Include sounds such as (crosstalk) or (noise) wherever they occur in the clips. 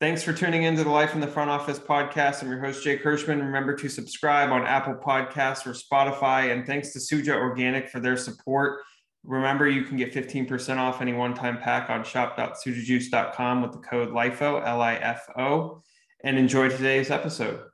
Thanks for tuning into the Life in the Front Office podcast. I'm your host, Jay Kirschman. Remember to subscribe on Apple Podcasts or Spotify. And thanks to Suja Organic for their support. Remember, you can get 15% off any one time pack on shop.sujajuice.com with the code LIFO, L I F O. And enjoy today's episode.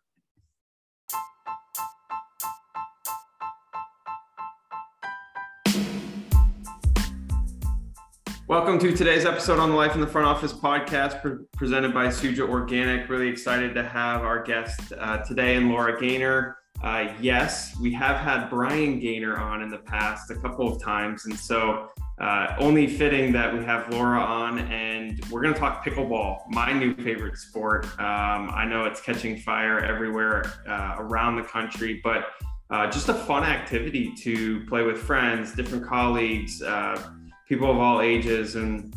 Welcome to today's episode on the Life in the Front Office podcast pre- presented by Suja Organic. Really excited to have our guest uh, today and Laura Gainor. Uh, yes, we have had Brian Gainor on in the past a couple of times, and so uh, only fitting that we have Laura on, and we're going to talk pickleball, my new favorite sport. Um, I know it's catching fire everywhere uh, around the country, but uh, just a fun activity to play with friends, different colleagues uh, people of all ages, and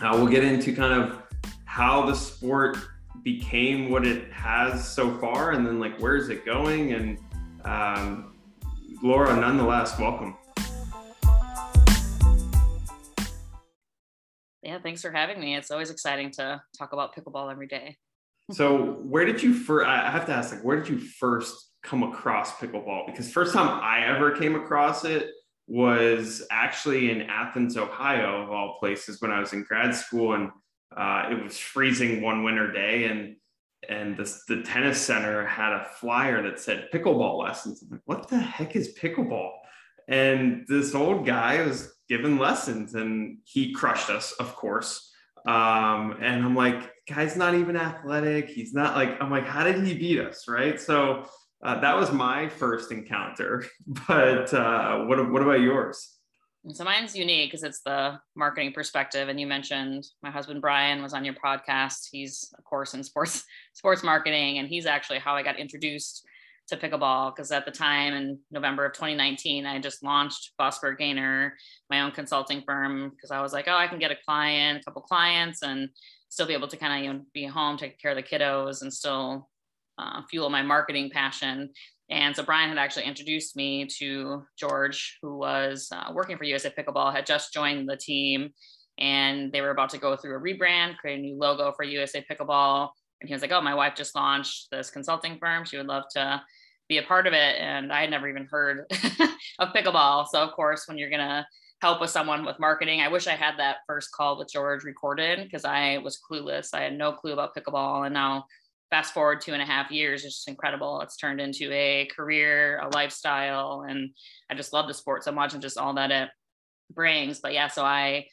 uh, we'll get into kind of how the sport became what it has so far, and then like where is it going? And um, Laura, nonetheless, welcome. Yeah, thanks for having me. It's always exciting to talk about pickleball every day. (laughs) so, where did you first? I have to ask, like, where did you first come across pickleball? Because first time I ever came across it was actually in Athens, Ohio, of all places, when I was in grad school, and uh, it was freezing one winter day, and and the, the tennis center had a flyer that said pickleball lessons. I'm like, what the heck is pickleball? And this old guy was giving lessons, and he crushed us, of course. Um, and I'm like, guy's not even athletic. He's not like, I'm like, how did he beat us? Right. So uh, that was my first encounter. (laughs) But uh, what, what about yours? So mine's unique because it's the marketing perspective. And you mentioned my husband Brian was on your podcast. He's of course in sports (laughs) sports marketing, and he's actually how I got introduced to pickleball. Because at the time in November of 2019, I just launched Vosburgh Gainor, my own consulting firm, because I was like, oh, I can get a client, a couple clients, and still be able to kind of you know be home, take care of the kiddos, and still uh, fuel my marketing passion. And so Brian had actually introduced me to George, who was uh, working for USA Pickleball, had just joined the team, and they were about to go through a rebrand, create a new logo for USA Pickleball. And he was like, "Oh, my wife just launched this consulting firm. She would love to be a part of it." And I had never even heard (laughs) of pickleball. So of course, when you're gonna help with someone with marketing, I wish I had that first call with George recorded because I was clueless. I had no clue about pickleball, and now fast forward two and a half years it's just incredible. It's turned into a career a lifestyle and i just love the sport so much and just all that it brings. But yeah so i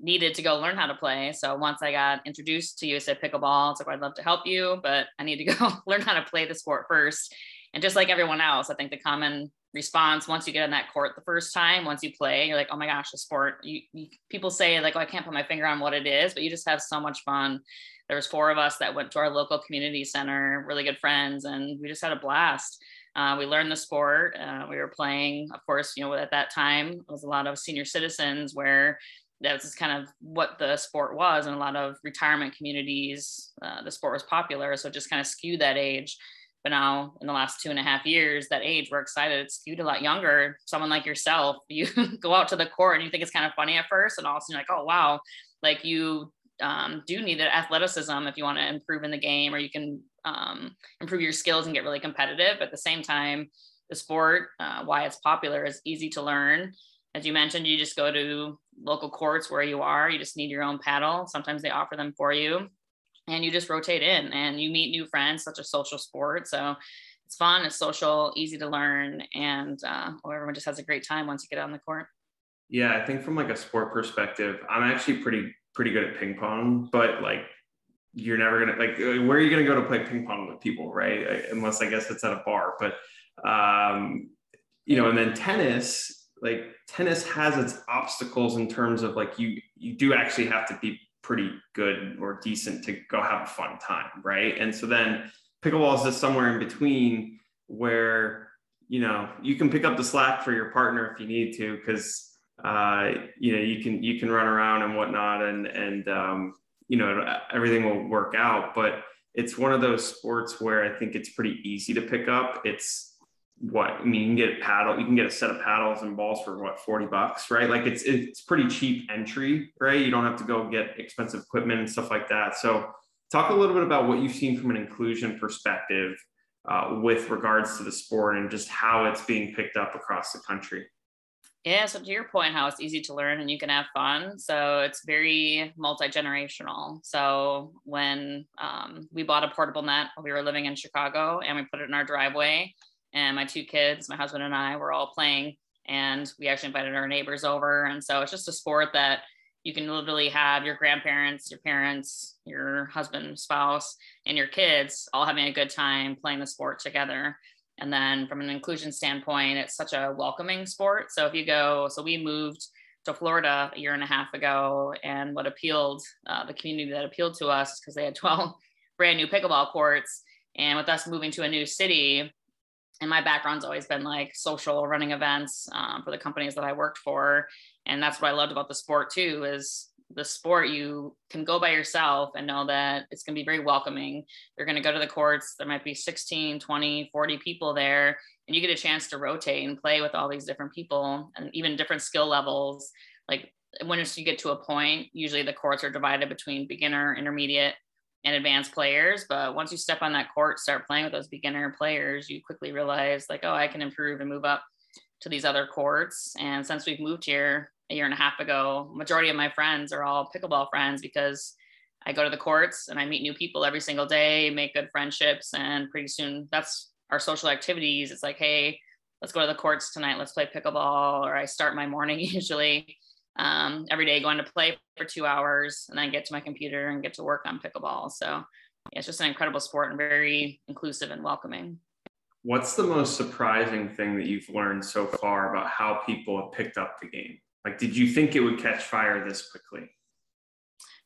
needed to go learn how to play. So once i got introduced to usa pickleball it's like i'd love to help you but i need to go (laughs) learn how to play the sport first and just like everyone else i think the common response once you get on that court the first time once you play you're like oh my gosh the sport you, you people say like oh i can't put my finger on what it is but you just have so much fun there was four of us that went to our local community center, really good friends, and we just had a blast. Uh, we learned the sport. Uh, we were playing, of course, you know, at that time, it was a lot of senior citizens where that was kind of what the sport was. And a lot of retirement communities, uh, the sport was popular. So it just kind of skewed that age. But now, in the last two and a half years, that age, we're excited. It's skewed a lot younger. Someone like yourself, (laughs) you go out to the court and you think it's kind of funny at first, and all of a sudden, like, oh, wow, like you um, do need athleticism if you want to improve in the game or you can um, improve your skills and get really competitive. But at the same time, the sport, uh, why it's popular, is easy to learn. As you mentioned, you just go to local courts where you are. You just need your own paddle. Sometimes they offer them for you, and you just rotate in and you meet new friends. Such a social sport, so it's fun, it's social, easy to learn, and uh, everyone just has a great time once you get on the court. Yeah, I think from like a sport perspective, I'm actually pretty pretty good at ping pong, but like you're never gonna like uh, where are you gonna go to play ping pong with people, right? Unless I guess it's at a bar. But um, you know, and then tennis, like tennis has its obstacles in terms of like you you do actually have to be pretty good or decent to go have a fun time, right? And so then pickleball is just somewhere in between where you know you can pick up the slack for your partner if you need to because uh, you know you can you can run around and whatnot and and um, you know everything will work out but it's one of those sports where i think it's pretty easy to pick up it's what i mean you can get a paddle you can get a set of paddles and balls for what 40 bucks right like it's it's pretty cheap entry right you don't have to go get expensive equipment and stuff like that so talk a little bit about what you've seen from an inclusion perspective uh, with regards to the sport and just how it's being picked up across the country. Yeah, so to your point, how it's easy to learn and you can have fun. So it's very multi generational. So when um, we bought a portable net, we were living in Chicago and we put it in our driveway, and my two kids, my husband and I, were all playing, and we actually invited our neighbors over. And so it's just a sport that you can literally have your grandparents, your parents, your husband, spouse, and your kids all having a good time playing the sport together. And then from an inclusion standpoint, it's such a welcoming sport. So if you go, so we moved to Florida a year and a half ago, and what appealed, uh, the community that appealed to us because they had (laughs) 12 brand new pickleball courts. And with us moving to a new city, and my background's always been like social running events um, for the companies that I worked for. And that's what I loved about the sport too, is the sport, you can go by yourself and know that it's going to be very welcoming. You're going to go to the courts. There might be 16, 20, 40 people there, and you get a chance to rotate and play with all these different people and even different skill levels. Like once you get to a point, usually the courts are divided between beginner, intermediate, and advanced players. But once you step on that court, start playing with those beginner players, you quickly realize, like, oh, I can improve and move up to these other courts. And since we've moved here, a year and a half ago, majority of my friends are all pickleball friends because I go to the courts and I meet new people every single day, make good friendships, and pretty soon that's our social activities. It's like, hey, let's go to the courts tonight. Let's play pickleball. Or I start my morning (laughs) usually um, every day going to play for two hours and then get to my computer and get to work on pickleball. So yeah, it's just an incredible sport and very inclusive and welcoming. What's the most surprising thing that you've learned so far about how people have picked up the game? Like, did you think it would catch fire this quickly?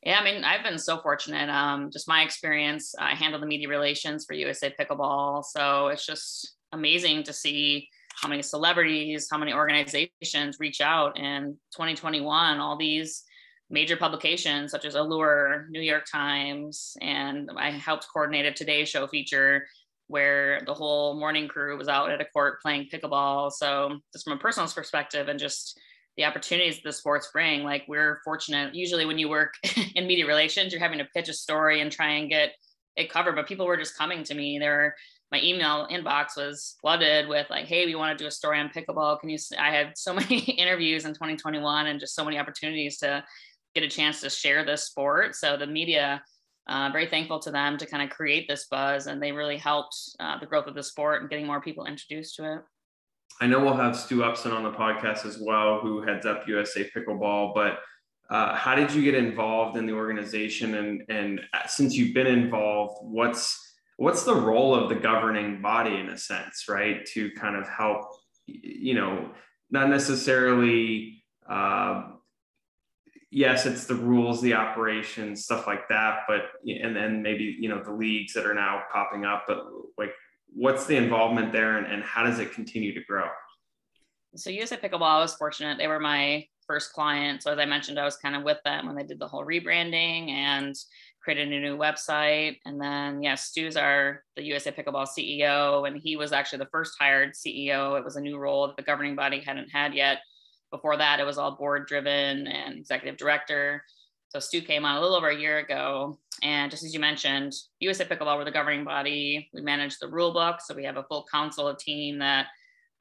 Yeah, I mean, I've been so fortunate. Um, just my experience, I handle the media relations for USA Pickleball. So it's just amazing to see how many celebrities, how many organizations reach out in 2021, all these major publications such as Allure, New York Times, and I helped coordinate a Today Show feature where the whole morning crew was out at a court playing pickleball. So just from a personal perspective and just the opportunities the sports bring. Like we're fortunate. Usually, when you work (laughs) in media relations, you're having to pitch a story and try and get it covered. But people were just coming to me. There, my email inbox was flooded with like, "Hey, we want to do a story on pickleball. Can you?" I had so (laughs) many interviews in 2021 and just so many opportunities to get a chance to share this sport. So the media. Uh, very thankful to them to kind of create this buzz, and they really helped uh, the growth of the sport and getting more people introduced to it. I know we'll have Stu Upson on the podcast as well, who heads up USA Pickleball. But uh, how did you get involved in the organization? And and since you've been involved, what's what's the role of the governing body in a sense, right? To kind of help, you know, not necessarily. Uh, yes, it's the rules, the operations, stuff like that. But and then maybe you know the leagues that are now popping up. But like, what's the involvement there and, and how does it continue to grow? So USA Pickleball, I was fortunate. They were my first client. So as I mentioned, I was kind of with them when they did the whole rebranding and created a new website. And then yeah, Stu's our the USA Pickleball CEO, and he was actually the first hired CEO. It was a new role that the governing body hadn't had yet. Before that, it was all board driven and executive director. So Stu came on a little over a year ago. And just as you mentioned, USA Pickleball, we're the governing body. We manage the rule book. So we have a full council, a team that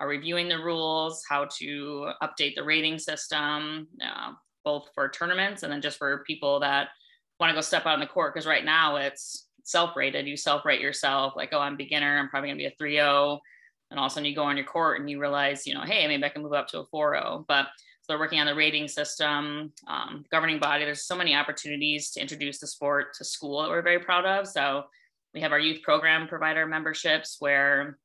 are reviewing the rules, how to update the rating system, uh, both for tournaments and then just for people that want to go step out on the court. Because right now it's self-rated. You self-rate yourself, like, oh, I'm beginner. I'm probably gonna be a 3-0. And all of a sudden you go on your court and you realize, you know, hey, maybe I can move up to a 4-0. But so they're working on the rating system, um, governing body. There's so many opportunities to introduce the sport to school that we're very proud of. So we have our youth program provider memberships where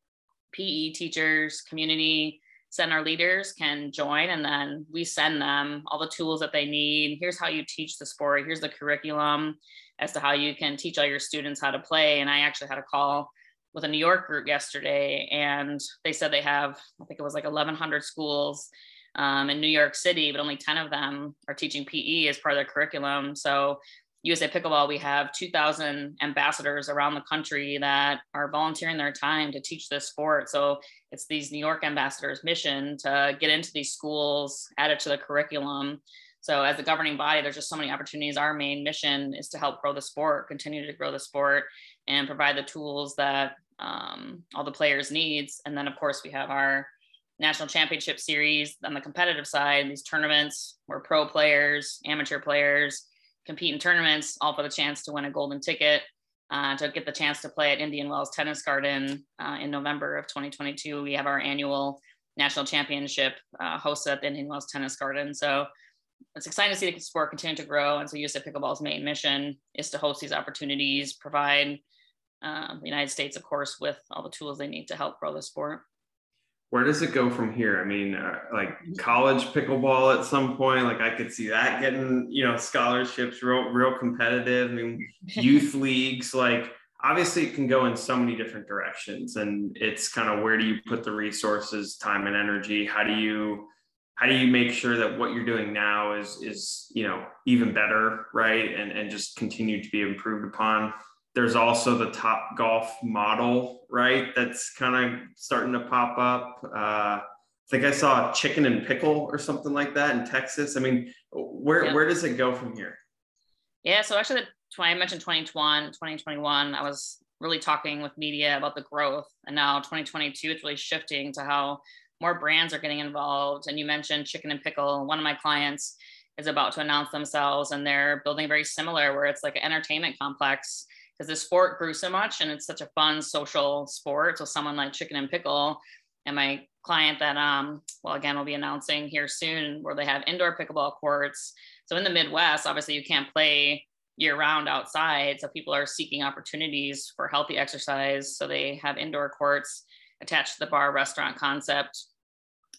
PE teachers, community center leaders can join and then we send them all the tools that they need. Here's how you teach the sport. Here's the curriculum as to how you can teach all your students how to play. And I actually had a call with a New York group yesterday and they said they have, I think it was like 1,100 schools um, in New York City, but only 10 of them are teaching PE as part of their curriculum. So USA Pickleball, we have 2,000 ambassadors around the country that are volunteering their time to teach this sport. So it's these New York ambassadors' mission to get into these schools, add it to the curriculum. So as the governing body, there's just so many opportunities. Our main mission is to help grow the sport, continue to grow the sport, and provide the tools that um, all the players needs. And then of course we have our national championship series on the competitive side, these tournaments where pro players, amateur players compete in tournaments, all for the chance to win a golden ticket. Uh, to get the chance to play at Indian Wells Tennis Garden uh, in November of 2022. We have our annual national championship uh, hosted at Indian Wells Tennis Garden. So it's exciting to see the sport continue to grow. And so USA Pickleball's main mission is to host these opportunities, provide uh, the United States, of course, with all the tools they need to help grow the sport. Where does it go from here? I mean, uh, like college pickleball at some point, like I could see that getting, you know, scholarships, real, real competitive. I mean, (laughs) youth leagues, like obviously it can go in so many different directions and it's kind of where do you put the resources time and energy how do you how do you make sure that what you're doing now is is you know even better right and and just continue to be improved upon there's also the Topgolf model right that's kind of starting to pop up uh, I think I saw chicken and pickle or something like that in Texas. I mean, where yeah. where does it go from here? Yeah, so actually, I mentioned 2021, 2021. I was really talking with media about the growth, and now 2022, it's really shifting to how more brands are getting involved. And you mentioned Chicken and Pickle. One of my clients is about to announce themselves, and they're building very similar, where it's like an entertainment complex because the sport grew so much, and it's such a fun social sport. So someone like Chicken and Pickle, and my client that um well again we'll be announcing here soon where they have indoor pickleball courts. So in the midwest obviously you can't play year round outside. So people are seeking opportunities for healthy exercise. So they have indoor courts attached to the bar restaurant concept.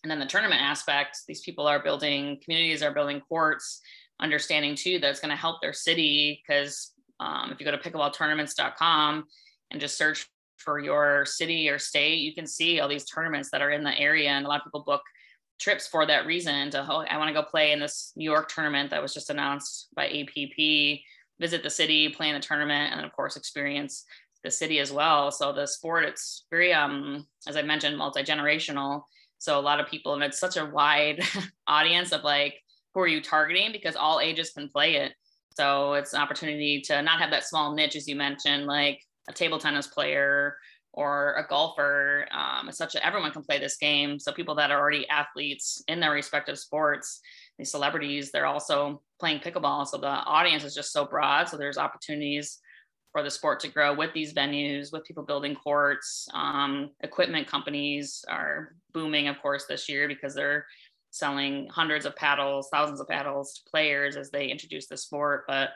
And then the tournament aspect these people are building communities are building courts understanding too that it's going to help their city because um, if you go to pickleballtournaments.com and just search for your city or state you can see all these tournaments that are in the area and a lot of people book trips for that reason to oh, i want to go play in this new york tournament that was just announced by app visit the city play in the tournament and of course experience the city as well so the sport it's very um as i mentioned multi-generational so a lot of people, and it's such a wide (laughs) audience of like, who are you targeting? Because all ages can play it. So it's an opportunity to not have that small niche, as you mentioned, like a table tennis player or a golfer. Um, it's such a, everyone can play this game. So people that are already athletes in their respective sports, these celebrities, they're also playing pickleball. So the audience is just so broad. So there's opportunities for the sport to grow with these venues, with people building courts. Um, equipment companies are booming, of course, this year because they're selling hundreds of paddles, thousands of paddles to players as they introduce the sport. But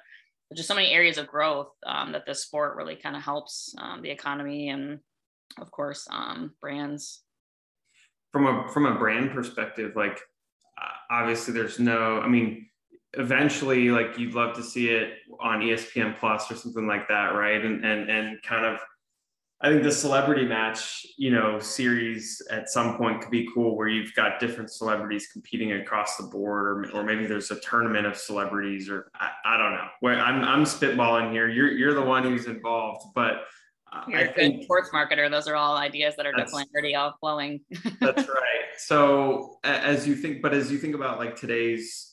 just so many areas of growth um, that this sport really kind of helps um, the economy and, of course, um, brands. From a from a brand perspective, like uh, obviously there's no, I mean, eventually like you'd love to see it on espn plus or something like that right and and and kind of i think the celebrity match you know series at some point could be cool where you've got different celebrities competing across the board or, or maybe there's a tournament of celebrities or i, I don't know where I'm, I'm spitballing here you're you're the one who's involved but uh, You're I a think, good sports marketer. Those are all ideas that are definitely already all flowing. that's (laughs) right. So as you think, but as you think about like today's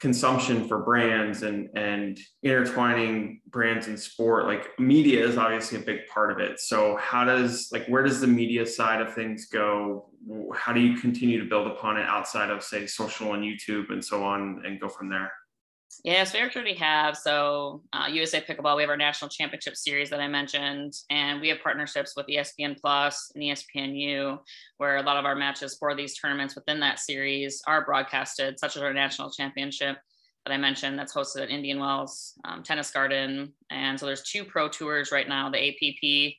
consumption for brands and and intertwining brands and sport like media is obviously a big part of it. So how does like where does the media side of things go? How do you continue to build upon it outside of say social and youtube and so on and go from there Yes, we actually have. So, uh, USA Pickleball, we have our national championship series that I mentioned, and we have partnerships with ESPN Plus and ESPNU, where a lot of our matches for these tournaments within that series are broadcasted, such as our national championship that I mentioned that's hosted at Indian Wells um, Tennis Garden. And so there's two pro tours right now, the APP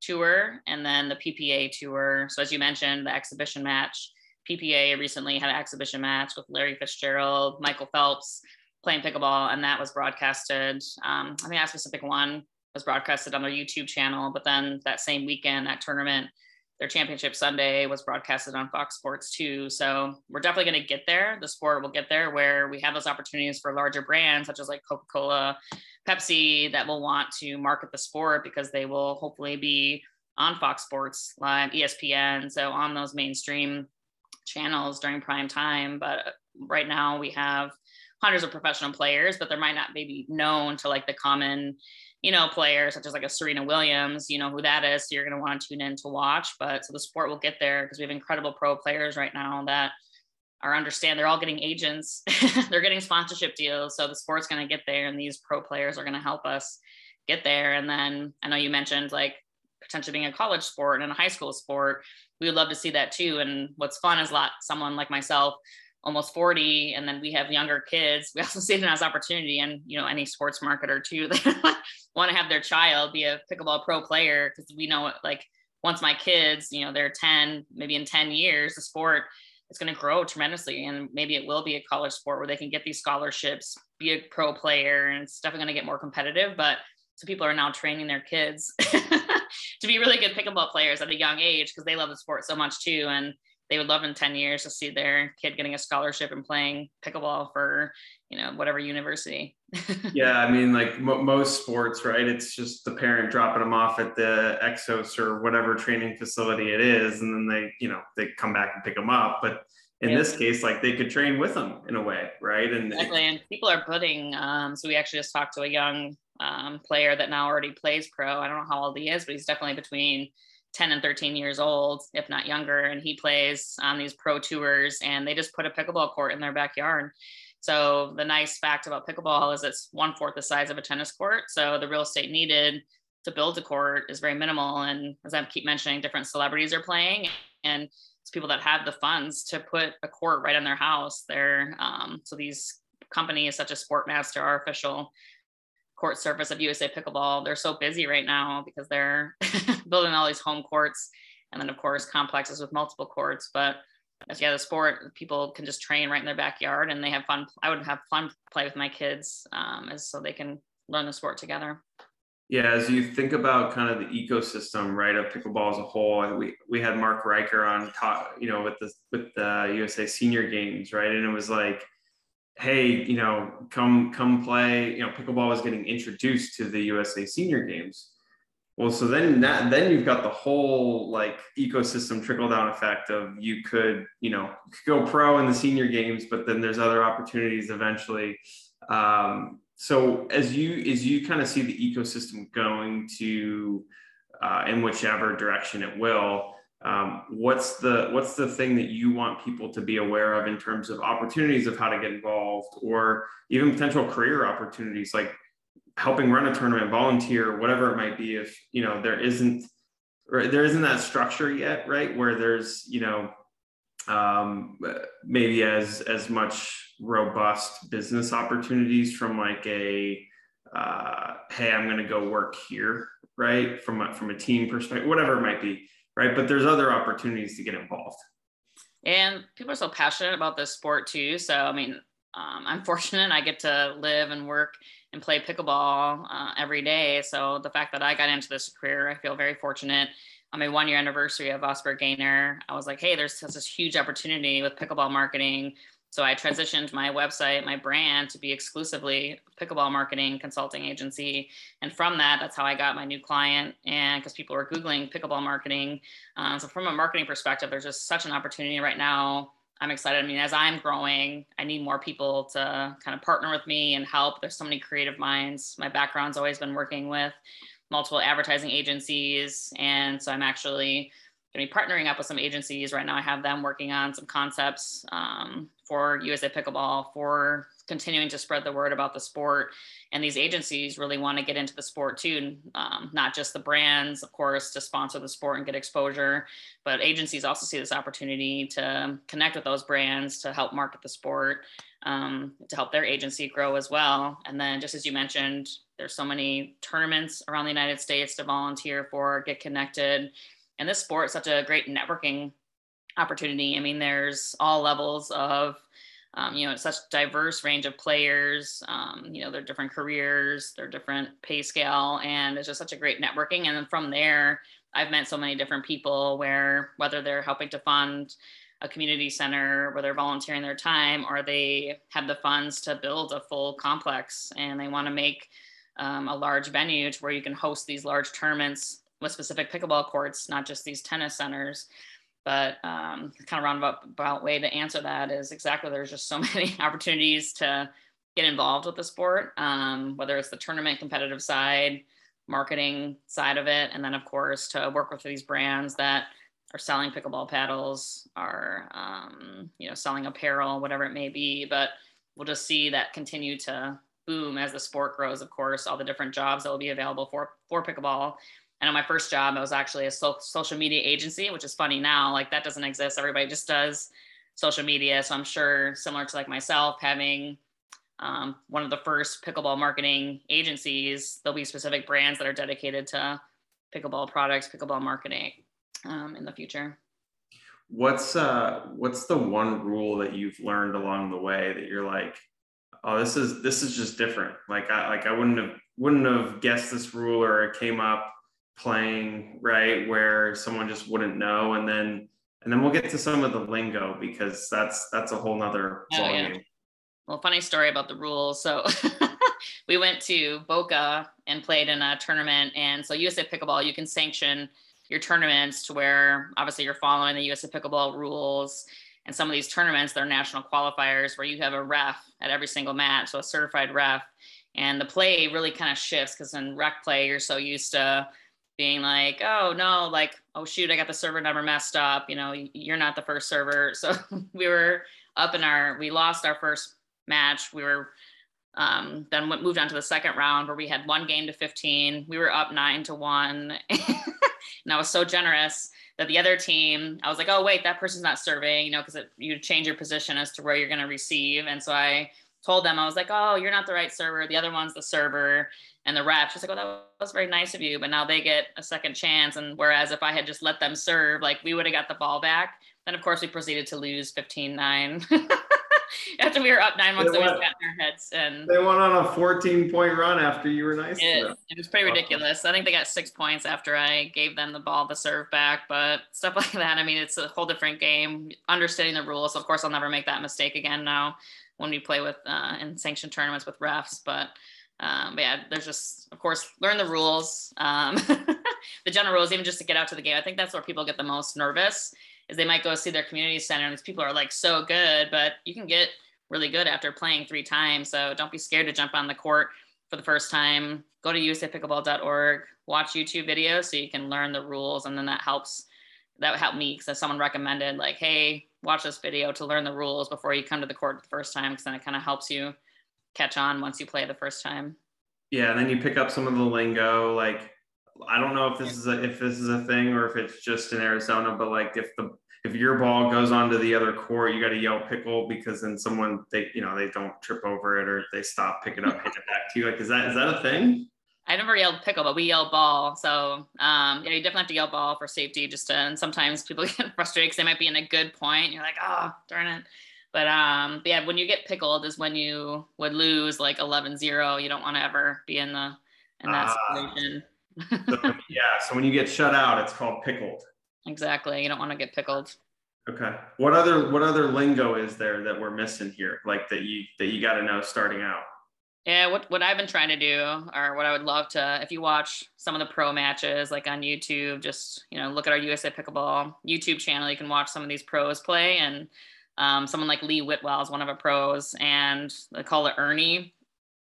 tour and then the PPA tour. So as you mentioned, the exhibition match. PPA recently had an exhibition match with Larry Fitzgerald, Michael Phelps, playing pickleball, and that was broadcasted. Um, I think that specific one was broadcasted on their YouTube channel, but then that same weekend, that tournament, their championship Sunday was broadcasted on Fox Sports too. So we're definitely going to get there. The sport will get there where we have those opportunities for larger brands such as like Coca Cola, Pepsi that will want to market the sport because they will hopefully be on Fox Sports Live, ESPN, so on those mainstream channels during prime time. But right now we have hundreds of professional players, but there might not be known to like the common, you know, players such as like a Serena Williams, you know who that is. So you're going to want to tune in to watch. But so the sport will get there because we have incredible pro players right now that are understand they're all getting agents, (laughs) they're getting sponsorship deals. So the sport's going to get there, and these pro players are going to help us get there. And then I know you mentioned like potentially being a college sport and a high school sport. We would love to see that too. And what's fun is lot someone like myself, almost 40, and then we have younger kids. We (laughs) also see it as opportunity and you know, any sports marketer too, (laughs) that want to have their child be a pickleball pro player because we know like once my kids, you know, they're 10, maybe in 10 years, the sport is going to grow tremendously. And maybe it will be a college sport where they can get these scholarships, be a pro player, and it's definitely going to get more competitive. But so people are now training their kids (laughs) to be really good pickleball players at a young age because they love the sport so much too. And they would love in 10 years to see their kid getting a scholarship and playing pickleball for, you know, whatever university. (laughs) yeah. I mean, like most sports, right? It's just the parent dropping them off at the Exos or whatever training facility it is. And then they, you know, they come back and pick them up. But in yeah. this case, like they could train with them in a way, right? And exactly. And people are putting, um, so we actually just talked to a young um, player that now already plays pro. I don't know how old he is, but he's definitely between 10 and 13 years old, if not younger. And he plays on these pro tours and they just put a pickleball court in their backyard. So the nice fact about pickleball is it's one fourth the size of a tennis court. So the real estate needed to build a court is very minimal. And as I keep mentioning, different celebrities are playing and it's people that have the funds to put a court right on their house. There, um, so these companies such as Sportmaster, our official court surface of USA Pickleball. They're so busy right now because they're (laughs) building all these home courts and then of course complexes with multiple courts. But as yeah, the sport people can just train right in their backyard and they have fun. I would have fun play with my kids um, so they can learn the sport together. Yeah, as you think about kind of the ecosystem, right, of pickleball as a whole, we we had Mark Riker on, talk, you know, with the with the USA Senior Games, right, and it was like hey, you know, come come play. You know, pickleball was getting introduced to the USA Senior Games. Well, so then that then you've got the whole like ecosystem trickle down effect of you could you know go pro in the senior games, but then there's other opportunities eventually. Um, so as you as you kind of see the ecosystem going to uh, in whichever direction it will, um, what's the what's the thing that you want people to be aware of in terms of opportunities of how to get involved or even potential career opportunities like helping run a tournament volunteer whatever it might be if you know there isn't or there isn't that structure yet right where there's you know um, maybe as as much robust business opportunities from like a uh, hey i'm going to go work here right from a, from a team perspective whatever it might be right? But there's other opportunities to get involved. And people are so passionate about this sport too. So, I mean, um, I'm (laughs) fortunate I get to live and work and play pickleball uh, every day. So, the fact that I got into this career, I feel very fortunate. On my one year anniversary of Osberg Gainor, I was like, hey, there's this huge opportunity with pickleball marketing so I transitioned my website, my brand to be exclusively pickleball marketing consulting agency. And from that, that's how I got my new client. And because people were Googling pickleball marketing. Um, so from a marketing perspective, there's just such an opportunity right now. I'm excited. I mean, as I'm growing, I need more people to kind of partner with me and help. There's so many creative minds. My background's always been working with multiple advertising agencies. And so I'm actually going to be partnering up with some agencies right now. I have them working on some concepts um, for USA Pickleball for continuing to spread the word about the sport. And these agencies really want to get into the sport too, um, not just the brands, of course, to sponsor the sport and get exposure, but agencies also see this opportunity to connect with those brands to help market the sport, um, to help their agency grow as well. And then, just as you mentioned, there's so many tournaments around the United States to volunteer for, get connected and this sport is such a great networking opportunity. I mean, there's all levels of, um, you know, such diverse range of players. Um, you know, their different careers, their different pay scale, and it's just such a great networking. And then from there, I've met so many different people where whether they're helping to fund a community center where they're volunteering their time or they have the funds to build a full complex and they want to make um, a large venue to where you can host these large tournaments with specific pickleball courts, not just these tennis centers. But um, kind of roundabout way to answer that is exactly there's just so (laughs) many opportunities to get involved with the sport, um, whether it's the tournament competitive side, marketing side of it, and then of course to work with these brands that are selling pickleball paddles, are um, you know selling apparel, whatever it may be. But we'll just see that continue to boom as the sport grows. Of course, all the different jobs that will be available for for pickleball. And on my first job, I was actually a so- social media agency, which is funny now. Like that doesn't exist. Everybody just does social media. So I'm sure similar to like myself having um, one of the first pickleball marketing agencies. There'll be specific brands that are dedicated to pickleball products, pickleball marketing um, in the future. What's uh what's the one rule that you've learned along the way that you're like, oh, this is this is just different. Like I like I wouldn't have wouldn't have guessed this rule or it came up playing right where someone just wouldn't know and then and then we'll get to some of the lingo because that's that's a whole nother oh, volume. Yeah well, funny story about the rules. So (laughs) we went to Boca and played in a tournament. And so USA Pickleball, you can sanction your tournaments to where obviously you're following the USA Pickleball rules. And some of these tournaments, they're national qualifiers where you have a ref at every single match, so a certified ref. And the play really kind of shifts because in rec play, you're so used to being like, oh no, like, oh shoot, I got the server number messed up. You know, you're not the first server. (laughs) So we were up in our, we lost our first match. We were um, then went, moved on to the second round where we had one game to 15. We were up nine to one. (laughs) and I was so generous that the other team, I was like, oh, wait, that person's not serving, you know, because you change your position as to where you're going to receive. And so I told them, I was like, oh, you're not the right server. The other one's the server. And the ref, she's like, oh, that was very nice of you. But now they get a second chance. And whereas if I had just let them serve, like we would have got the ball back. Then, of course, we proceeded to lose 15 9. (laughs) after we were up nine months, we went, got in our heads. And they went on a 14 point run after you were nice. It, it was pretty ridiculous. I think they got six points after I gave them the ball to serve back, but stuff (laughs) like that. I mean, it's a whole different game. Understanding the rules. Of course, I'll never make that mistake again now when we play with uh, in sanctioned tournaments with refs. But um, but yeah, there's just, of course, learn the rules, um, (laughs) the general rules, even just to get out to the game. I think that's where people get the most nervous is they might go see their community center and these people are like so good, but you can get really good after playing three times. So don't be scared to jump on the court for the first time. Go to usapickleball.org, watch YouTube videos so you can learn the rules. And then that helps, that would help me because someone recommended like, hey, watch this video to learn the rules before you come to the court the first time. Cause then it kind of helps you catch on once you play the first time. Yeah. And then you pick up some of the lingo, like, I don't know if this is a if this is a thing or if it's just in Arizona, but like if the if your ball goes onto the other court, you got to yell pickle because then someone they you know they don't trip over it or they stop picking up, hit it back to you. Like is that is that a thing? I never yelled pickle, but we yell ball. So um, yeah, you definitely have to yell ball for safety. Just to, and sometimes people (laughs) get frustrated because they might be in a good point. You're like, oh, darn it. But um, but yeah, when you get pickled is when you would lose like 11-0. You don't want to ever be in the in that uh, situation so, yeah. So when you get shut out, it's called pickled. Exactly. You don't want to get pickled. Okay. What other what other lingo is there that we're missing here? Like that you that you got to know starting out. Yeah, what, what I've been trying to do, or what I would love to, if you watch some of the pro matches, like on YouTube, just you know, look at our USA Pickleball YouTube channel. You can watch some of these pros play, and um, someone like Lee Whitwell is one of our pros, and they call it Ernie,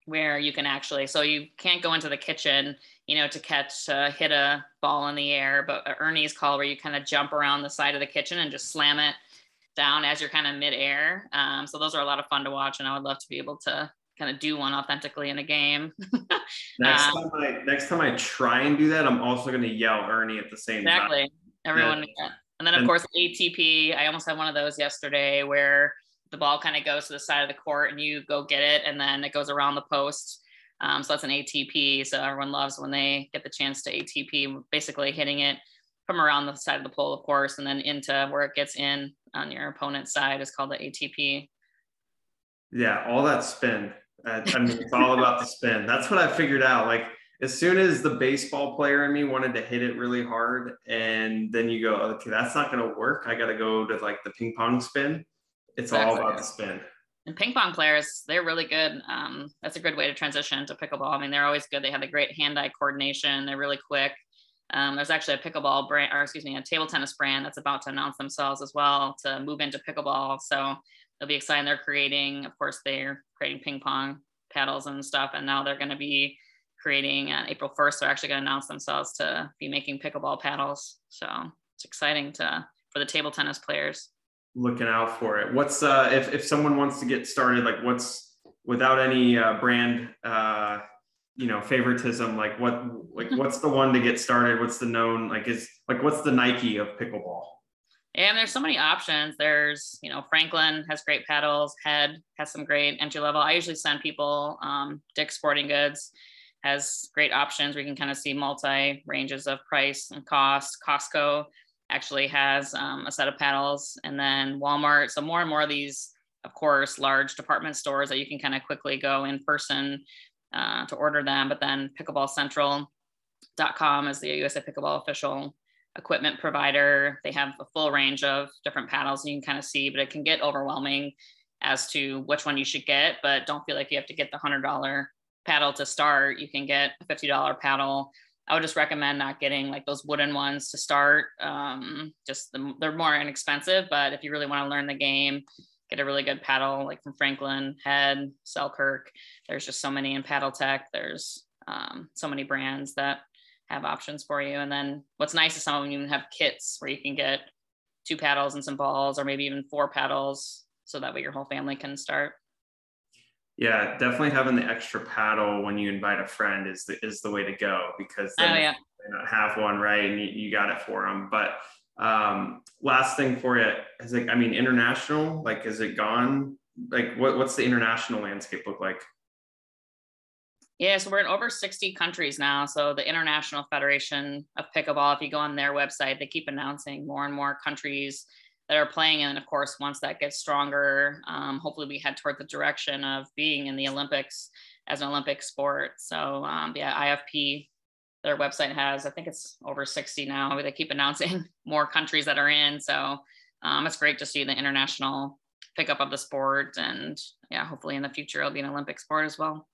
where you can actually, so you can't go into the kitchen you know, to catch, uh, hit a ball in the air. But Ernie's call where you kind of jump around the side of the kitchen and just slam it down as you're kind of midair. Um, so those are a lot of fun to watch, and I would love to be able to kind of do one authentically in a game. (laughs) next um, time I next time I try and do that, I'm also going to yell Ernie at the same exactly. time. Exactly. Everyone. Yeah. And then of and, course ATP. I almost had one of those yesterday where the ball kind of goes to the side of the court and you go get it, and then it goes around the post um, so that's an ATP. So everyone loves when they get the chance to ATP, basically hitting it from around the side of the pole, of course, and then into where it gets in on your opponent's side is called the ATP. Yeah, all that spin. I, I mean, it's all about the spin. That's what I figured out. Like as soon as the baseball player in me wanted to hit it really hard, and then you go, okay, that's not going to work. I got to go to like the ping pong spin. It's exactly. all about the spin and ping pong players, they're really good. Um, that's a good way to transition to pickleball. I mean, they're always good. They have the great hand-eye coordination. They're really quick. Um, there's actually a pickleball brand, or excuse me, a table tennis brand that's about to announce themselves as well to move into pickleball. So it'll be exciting. They're creating, of course, they're creating ping pong paddles and stuff, and now they're going to be creating on April 1st. They're actually going to announce themselves to be making pickleball paddles. So it's exciting to for the table tennis players. Looking out for it. What's uh, if if someone wants to get started, like what's without any uh, brand uh, you know favoritism like what like (laughs) what's the one to get started what's the known like is like what's the nike of pickleball and there's so many options there's you know franklin has great paddles head has some great entry level i usually send people um, dick sporting goods has great options We can kind of see multi ranges of price and cost costco actually has um, a set of paddles and then walmart so more and more of these of course large department stores that you can kind of quickly go in person uh, to order them. But then pickleballcentral.com is the USA Pickleball official equipment provider. They have a full range of different paddles you can kind of see, but it can get overwhelming as to which one you should get. But don't feel like you have to get the $100 paddle to start. You can get a $50 paddle. I would just recommend not getting like those wooden ones to start. Um, just the, they're more inexpensive, but if you really want to learn the game, get a really good paddle like from Franklin, Head, Selkirk. There's just so many in Paddletek. There's um, so many brands that have options for you. And then what's nice is some of them even have kits where you can get two paddles and some balls, or maybe even four paddles, so that way your whole family can start. Yeah, definitely having the extra paddle when you invite a friend is the is the way to go because then oh, yeah. have one right and you, you got it for them. But um, last thing for you is like, I mean, international, like, is it gone? Like, what, what's the international landscape look like? Yeah, so we're in over 60 countries now. So the International Federation of Pickleball, if you go on their website, they keep announcing more and more countries that are playing. And of course, once that gets stronger, um, hopefully we head toward the direction of being in the Olympics as an Olympic sport. So um, yeah, IFP their website has, I think it's over 60 now. They keep announcing (laughs) more countries that are in. So um, it's great to see the international pickup of the sport. And yeah, hopefully in the future, it'll be an Olympic sport as well.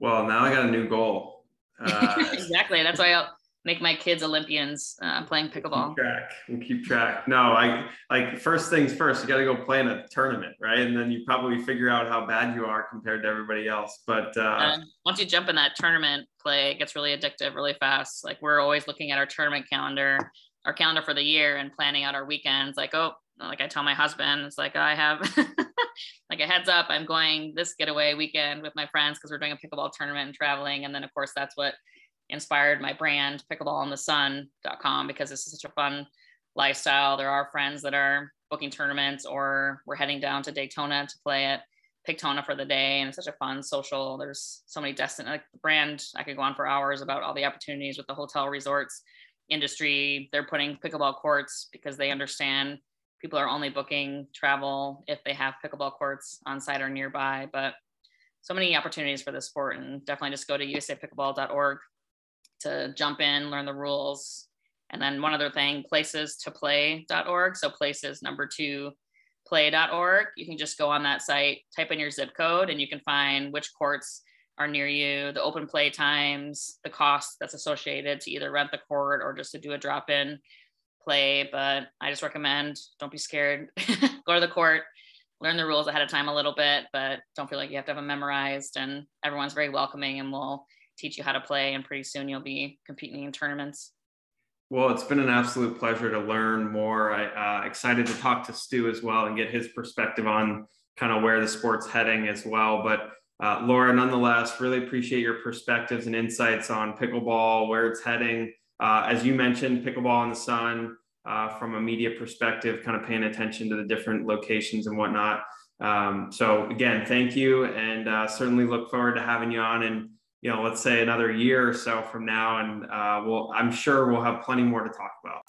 Well, now I got a new goal. (laughs) Uh, exactly. That's why I'll, make my kids Olympians uh, playing pickleball. Keep track. We'll keep track. No, I like first things first. You got to go play in a tournament, right? And then you probably figure out how bad you are compared to everybody else. But uh, once you jump in that tournament play, it gets really addictive really fast. Like we're always looking at our tournament calendar, our calendar for the year, and planning out our weekends. Like oh. Like I tell my husband, it's like I have (laughs) like a heads up. I'm going this getaway weekend with my friends because we're doing a pickleball tournament and traveling. And then of course that's what inspired my brand pickleballinthesun.com because this is such a fun lifestyle. There are friends that are booking tournaments or we're heading down to Daytona to play at Pictona for the day. And it's such a fun social. There's so many destin like the brand. I could go on for hours about all the opportunities with the hotel resorts industry. They're putting pickleball courts because they understand people are only booking travel if they have pickleball courts on site or nearby. But so many opportunities for this sport and definitely just go to usapickleball.org to jump in, learn the rules. And then one other thing, places to play.org. So places number two, play.org. You can just go on that site, type in your zip code, and you can find which courts are near you, the open play times, the cost that's associated to either rent the court or just to do a drop in play. But I just recommend don't be scared. (laughs) go to the court, learn the rules ahead of time a little bit, but don't feel like you have to have them memorized. And everyone's very welcoming and will teach you how to play. And pretty soon you'll be competing in tournaments. Well, it's been an absolute pleasure to learn more. I uh, excited to talk to Stu as well and get his perspective on kind of where the sport's heading as well. But uh, Laura, nonetheless, really appreciate your perspectives and insights on pickleball, where it's heading. Uh, as you mentioned, pickleball in the sun uh, from a media perspective, kind of paying attention to the different locations and whatnot. Um, so again, thank you, and uh, certainly look forward to having you on and you know, let's say another year or so from now, and uh, we'll, I'm sure we'll have plenty more to talk about.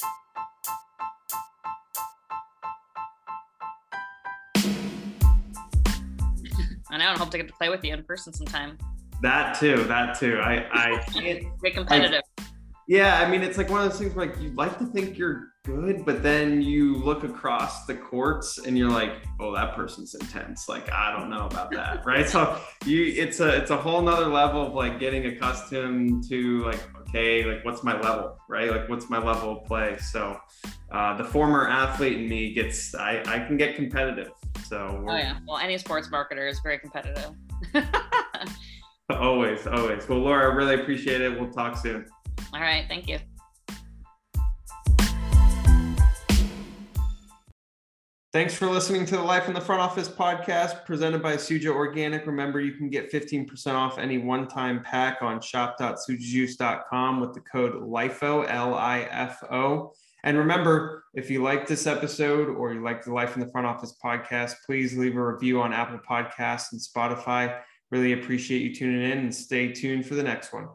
(laughs) I know. I hope to get to play with you in person sometime. That too. That too. I I (laughs) can't. Competitive. I, yeah, I mean, it's like one of those things where like you like to think you're good, but then you look across the courts and you're like, oh, that person's intense. Like, I don't know about that, (laughs) right? So you, it's a, it's a whole nother level of like getting accustomed to like, okay, like what's my level, right? Like, what's my level of play? So uh, the former athlete in me gets, I, I can get competitive So oh yeah, well, any sports marketer is very competitive. (laughs) always, always. Well, Laura, I really appreciate it. We'll talk soon. All right, thank you. Thanks for listening to the Life in the Front Office podcast presented by Suja Organic. Remember, you can get 15% off any one time pack on shop.sujajuice.com with the code LIFO, L I F O. And remember, if you like this episode or you like the Life in the Front Office podcast, please leave a review on Apple Podcasts and Spotify. Really appreciate you tuning in and stay tuned for the next one.